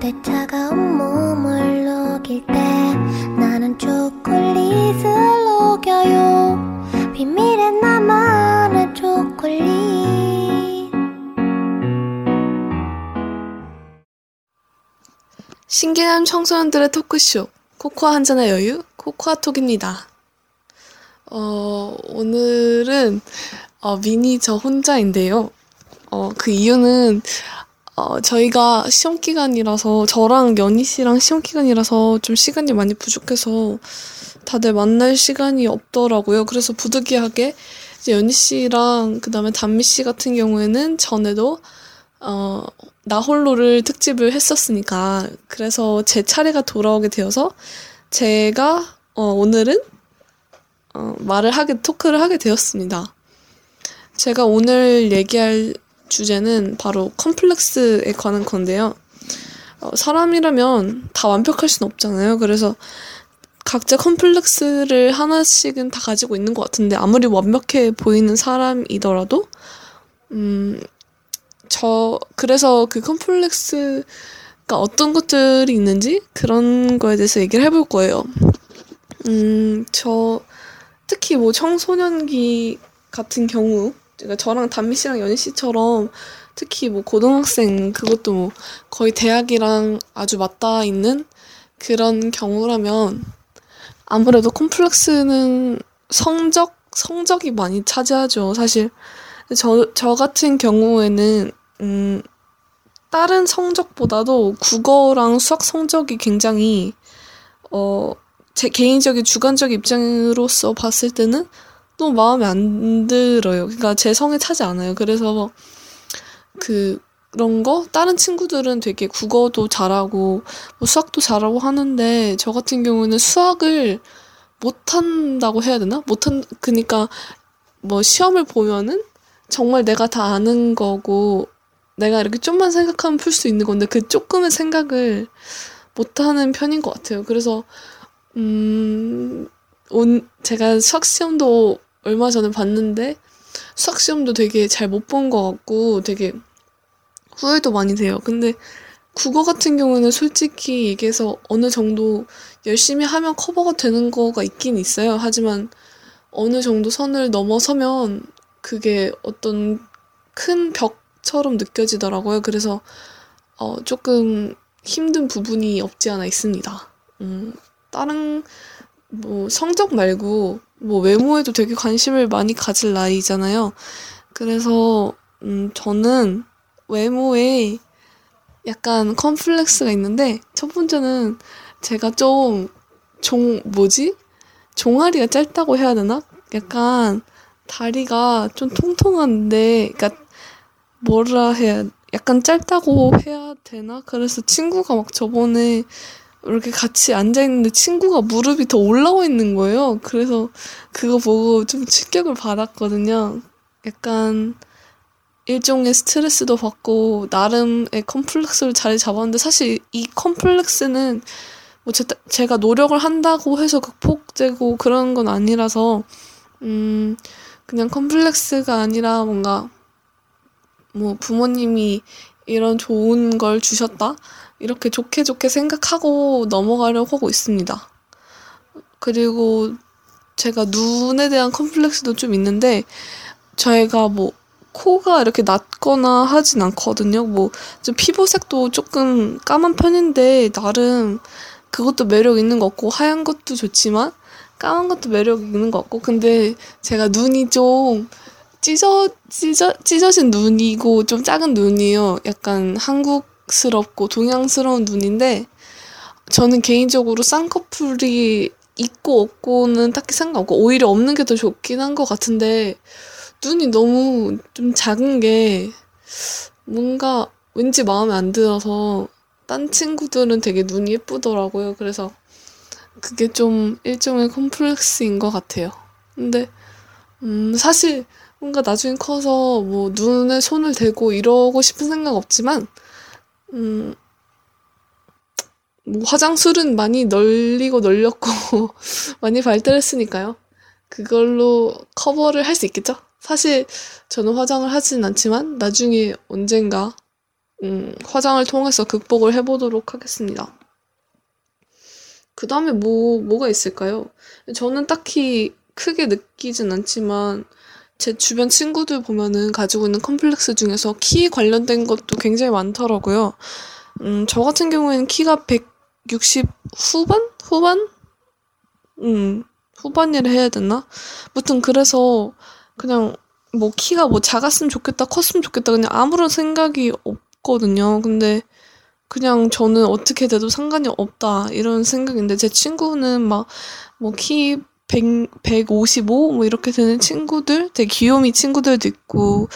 내 차가운 몸을 녹일 때 나는 초콜릿을 녹여요 비밀의 나만의 초콜릿 신기한 청소년들의 토크쇼 코코아 한 잔의 여유 코코아톡입니다. 어, 오늘은 어, 미니 저 혼자인데요. 어, 그 이유는 어, 저희가 시험 기간이라서 저랑 연희 씨랑 시험 기간이라서 좀 시간이 많이 부족해서 다들 만날 시간이 없더라고요. 그래서 부득이하게 이제 연희 씨랑 그다음에 단미 씨 같은 경우에는 전에도 어, 나 홀로를 특집을 했었으니까 그래서 제 차례가 돌아오게 되어서 제가 어, 오늘은 어, 말을 하게 토크를 하게 되었습니다. 제가 오늘 얘기할 주제는 바로 컴플렉스에 관한 건데요. 어, 사람이라면 다 완벽할 순 없잖아요. 그래서 각자 컴플렉스를 하나씩은 다 가지고 있는 것 같은데 아무리 완벽해 보이는 사람이더라도 음, 저 그래서 그 컴플렉스가 어떤 것들이 있는지 그런 거에 대해서 얘기를 해볼 거예요. 음, 저 특히 뭐 청소년기 같은 경우 그러니까 저랑 단미 씨랑 연희 씨처럼 특히 뭐 고등학생 그것도 뭐 거의 대학이랑 아주 맞닿아 있는 그런 경우라면 아무래도 콤플렉스는 성적 성적이 많이 차지하죠. 사실 저, 저 같은 경우에는 음 다른 성적보다도 국어랑 수학 성적이 굉장히 어 제 개인적인 주관적 입장으로서 봤을 때는 너무 마음에 안 들어요. 그러니까 제 성에 차지 않아요. 그래서 그 그런 거 다른 친구들은 되게 국어도 잘하고 뭐 수학도 잘하고 하는데 저 같은 경우는 수학을 못 한다고 해야 되나? 못한 그니까 뭐 시험을 보면은 정말 내가 다 아는 거고 내가 이렇게 좀만 생각하면 풀 수 있는 건데 그 조금의 생각을 못 하는 편인 것 같아요. 그래서 음, 온 제가 수학 시험도 얼마 전에 봤는데 수학 시험도 되게 잘 못 본 것 같고 되게 후회도 많이 돼요. 근데 국어 같은 경우는 솔직히 얘기해서 어느 정도 열심히 하면 커버가 되는 거가 있긴 있어요. 하지만 어느 정도 선을 넘어서면 그게 어떤 큰 벽처럼 느껴지더라고요. 그래서 어, 조금 힘든 부분이 없지 않아 있습니다. 음, 다른 뭐 성적 말고 뭐 외모에도 되게 관심을 많이 가질 나이잖아요. 그래서 음 저는 외모에 약간 컴플렉스가 있는데 첫 번째는 제가 좀 종 뭐지? 종아리가 짧다고 해야 되나? 약간 다리가 좀 통통한데 그러니까 뭐라 해야 약간 짧다고 해야 되나? 그래서 친구가 막 저번에 이렇게 같이 앉아있는데 친구가 무릎이 더 올라와 있는 거예요. 그래서 그거 보고 좀 충격을 받았거든요. 약간 일종의 스트레스도 받고 나름의 컴플렉스를 잘 잡았는데 사실 이 컴플렉스는 뭐 제, 제가 노력을 한다고 해서 극복되고 그런 건 아니라서 음 그냥 컴플렉스가 아니라 뭔가 뭐 부모님이 이런 좋은 걸 주셨다 이렇게 좋게 좋게 생각하고 넘어가려고 하고 있습니다. 그리고 제가 눈에 대한 컴플렉스도 좀 있는데 저희가 뭐 코가 이렇게 낮거나 하진 않거든요. 뭐 좀 피부색도 조금 까만 편인데 나름 그것도 매력 있는 것 같고 하얀 것도 좋지만 까만 것도 매력 있는 것 같고 근데 제가 눈이 좀 찢어 찢어 찢어진 눈이고 좀 작은 눈이에요. 약간 한국 스럽고 동양스러운 눈인데 저는 개인적으로 쌍꺼풀이 있고 없고는 딱히 상관없고 오히려 없는 게 더 좋긴 한 것 같은데 눈이 너무 좀 작은 게 뭔가 왠지 마음에 안 들어서 딴 친구들은 되게 눈이 예쁘더라고요. 그래서 그게 좀 일종의 컴플렉스인 것 같아요. 근데 음 사실 뭔가 나중에 커서 뭐 눈에 손을 대고 이러고 싶은 생각 없지만 음, 뭐 화장술은 많이 널리고 널렸고 많이 발달했으니까요. 그걸로 커버를 할 수 있겠죠? 사실 저는 화장을 하진 않지만 나중에 언젠가 음, 화장을 통해서 극복을 해보도록 하겠습니다. 그 다음에 뭐, 뭐가 있을까요? 저는 딱히 크게 느끼진 않지만, 제 주변 친구들 보면은 가지고 있는 컴플렉스 중에서 키 관련된 것도 굉장히 많더라고요. 음, 저 같은 경우에는 키가 160 후반? 후반? 음, 후반이라 해야 되나? 무튼 그래서 그냥 뭐 키가 뭐 작았으면 좋겠다, 컸으면 좋겠다, 그냥 아무런 생각이 없거든요. 근데 그냥 저는 어떻게 돼도 상관이 없다, 이런 생각인데 제 친구는 막 뭐 키 100, 155? 뭐 이렇게 되는 친구들? 되게 귀요미 친구들도 있고,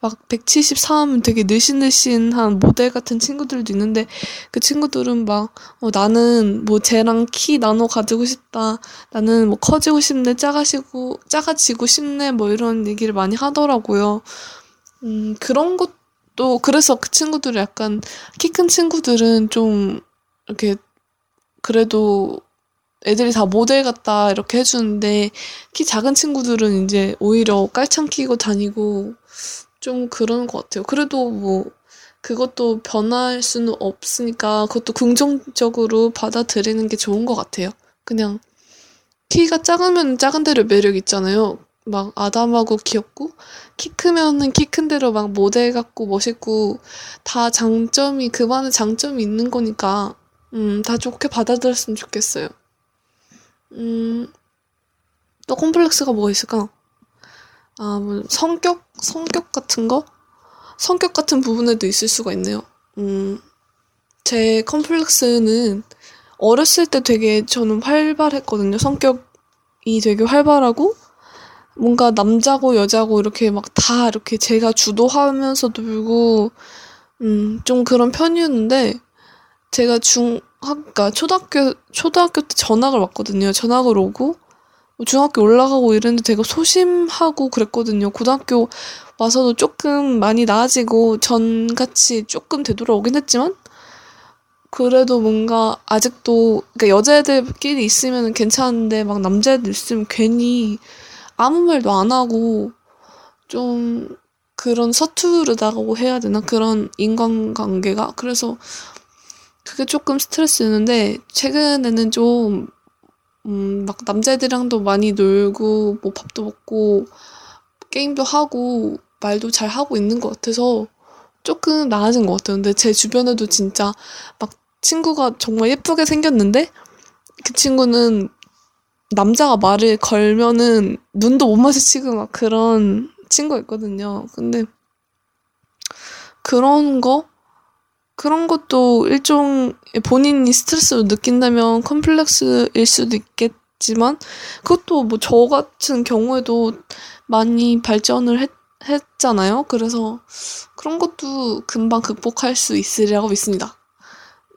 막 173하면 되게 느신느신한 모델 같은 친구들도 있는데, 그 친구들은 막, 어, 나는 뭐 쟤랑 키 나눠 가지고 싶다. 나는 뭐 커지고 싶네, 작아지고, 작아지고 싶네, 뭐 이런 얘기를 많이 하더라고요. 음, 그런 것도, 그래서 그 친구들이 약간, 키 큰 친구들은 좀, 이렇게, 그래도 애들이 다 모델 같다 이렇게 해주는데 키 작은 친구들은 이제 오히려 깔창 끼고 다니고 좀 그런 것 같아요. 그래도 뭐 그것도 변할 수는 없으니까 그것도 긍정적으로 받아들이는 게 좋은 것 같아요. 그냥 키가 작으면 작은 대로 매력 있잖아요. 막 아담하고 귀엽고 키 크면은 키 큰 대로 막 모델 같고 멋있고 다 장점이 그만의 장점이 있는 거니까 음, 다 좋게 받아들였으면 좋겠어요. 음, 또 콤플렉스가 뭐가 있을까? 아, 뭐, 성격? 성격 같은 거? 성격 같은 부분에도 있을 수가 있네요. 음, 제 컴플렉스는 어렸을 때 되게 저는 활발했거든요. 성격이 되게 활발하고, 뭔가 남자고 여자고 이렇게 막 다 이렇게 제가 주도하면서 놀고, 음, 좀 그런 편이었는데, 제가 중, 그러니까 초등학교 초등학교 때 전학을 왔거든요. 전학을 오고 뭐 중학교 올라가고 이랬는데 되게 소심하고 그랬거든요. 고등학교 와서도 조금 많이 나아지고 전같이 조금 되돌아오긴 했지만 그래도 뭔가 아직도 그러니까 여자애들끼리 있으면 괜찮은데 막 남자애들 있으면 괜히 아무 말도 안 하고 좀 그런 서투르다고 해야 되나 그런 인간관계가 그래서 그게 조금 스트레스였는데 최근에는 좀 음, 막 남자애들이랑도 많이 놀고 뭐 밥도 먹고 게임도 하고 말도 잘 하고 있는 것 같아서 조금 나아진 것 같아요. 근데 제 주변에도 진짜 막 친구가 정말 예쁘게 생겼는데 그 친구는 남자가 말을 걸면은 눈도 못 마주치고 막 그런 친구가 있거든요. 근데 그런 거 그런 것도 일종 본인이 스트레스로 느낀다면 컴플렉스일 수도 있겠지만 그것도 뭐 저 같은 경우에도 많이 발전을 했, 했잖아요. 그래서 그런 것도 금방 극복할 수 있으리라고 믿습니다.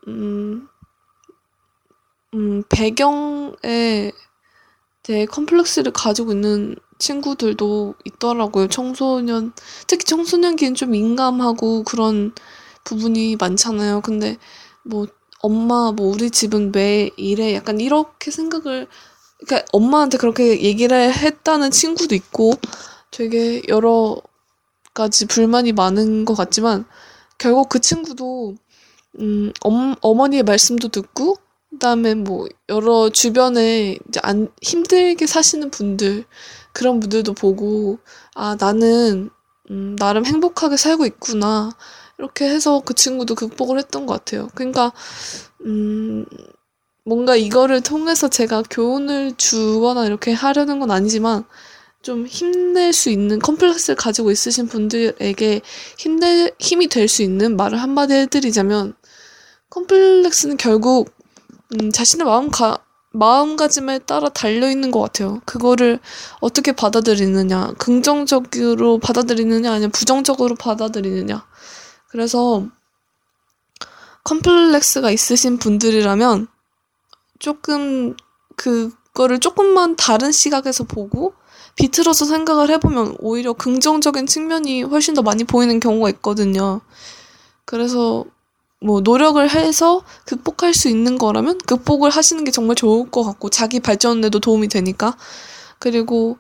음, 음, 배경에 대해 컴플렉스를 가지고 있는 친구들도 있더라고요. 청소년, 특히 청소년기는 좀 민감하고 그런 부분이 많잖아요. 근데 뭐 엄마 뭐 우리 집은 왜 이래 약간 이렇게 생각을 그러니까 엄마한테 그렇게 얘기를 했다는 친구도 있고 되게 여러 가지 불만이 많은 것 같지만 결국 그 친구도 음 엄, 어머니의 말씀도 듣고 그다음에 뭐 여러 주변에 이제 안 힘들게 사시는 분들 그런 분들도 보고 아 나는 음, 나름 행복하게 살고 있구나 이렇게 해서 그 친구도 극복을 했던 것 같아요. 그러니까 음, 뭔가 이거를 통해서 제가 교훈을 주거나 이렇게 하려는 건 아니지만 좀 힘낼 수 있는 컴플렉스를 가지고 있으신 분들에게 힘내, 힘이 될 수 있는 말을 한마디 해드리자면 컴플렉스는 결국 음, 자신의 마음 가, 마음가짐에 따라 달려있는 것 같아요. 그거를 어떻게 받아들이느냐, 긍정적으로 받아들이느냐, 아니면 부정적으로 받아들이느냐. 그래서 컴플렉스가 있으신 분들이라면 조금 그거를 조금만 다른 시각에서 보고 비틀어서 생각을 해보면 오히려 긍정적인 측면이 훨씬 더 많이 보이는 경우가 있거든요. 그래서 뭐 노력을 해서 극복할 수 있는 거라면 극복을 하시는 게 정말 좋을 것 같고 자기 발전에도 도움이 되니까 그리고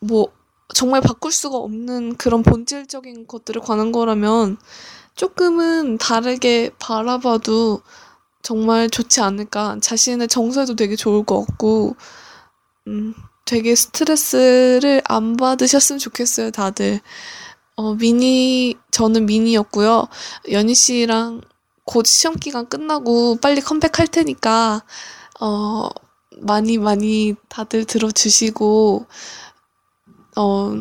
뭐 정말 바꿀 수가 없는 그런 본질적인 것들을 관한 거라면 조금은 다르게 바라봐도 정말 좋지 않을까. 자신의 정서에도 되게 좋을 것 같고, 음, 되게 스트레스를 안 받으셨으면 좋겠어요, 다들. 어, 미니, 저는 미니였고요. 연희 씨랑 곧 시험 기간 끝나고 빨리 컴백할 테니까, 어, 많이 많이 다들 들어주시고, 어,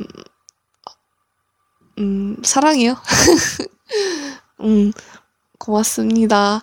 음, 사랑해요. 음, 고맙습니다.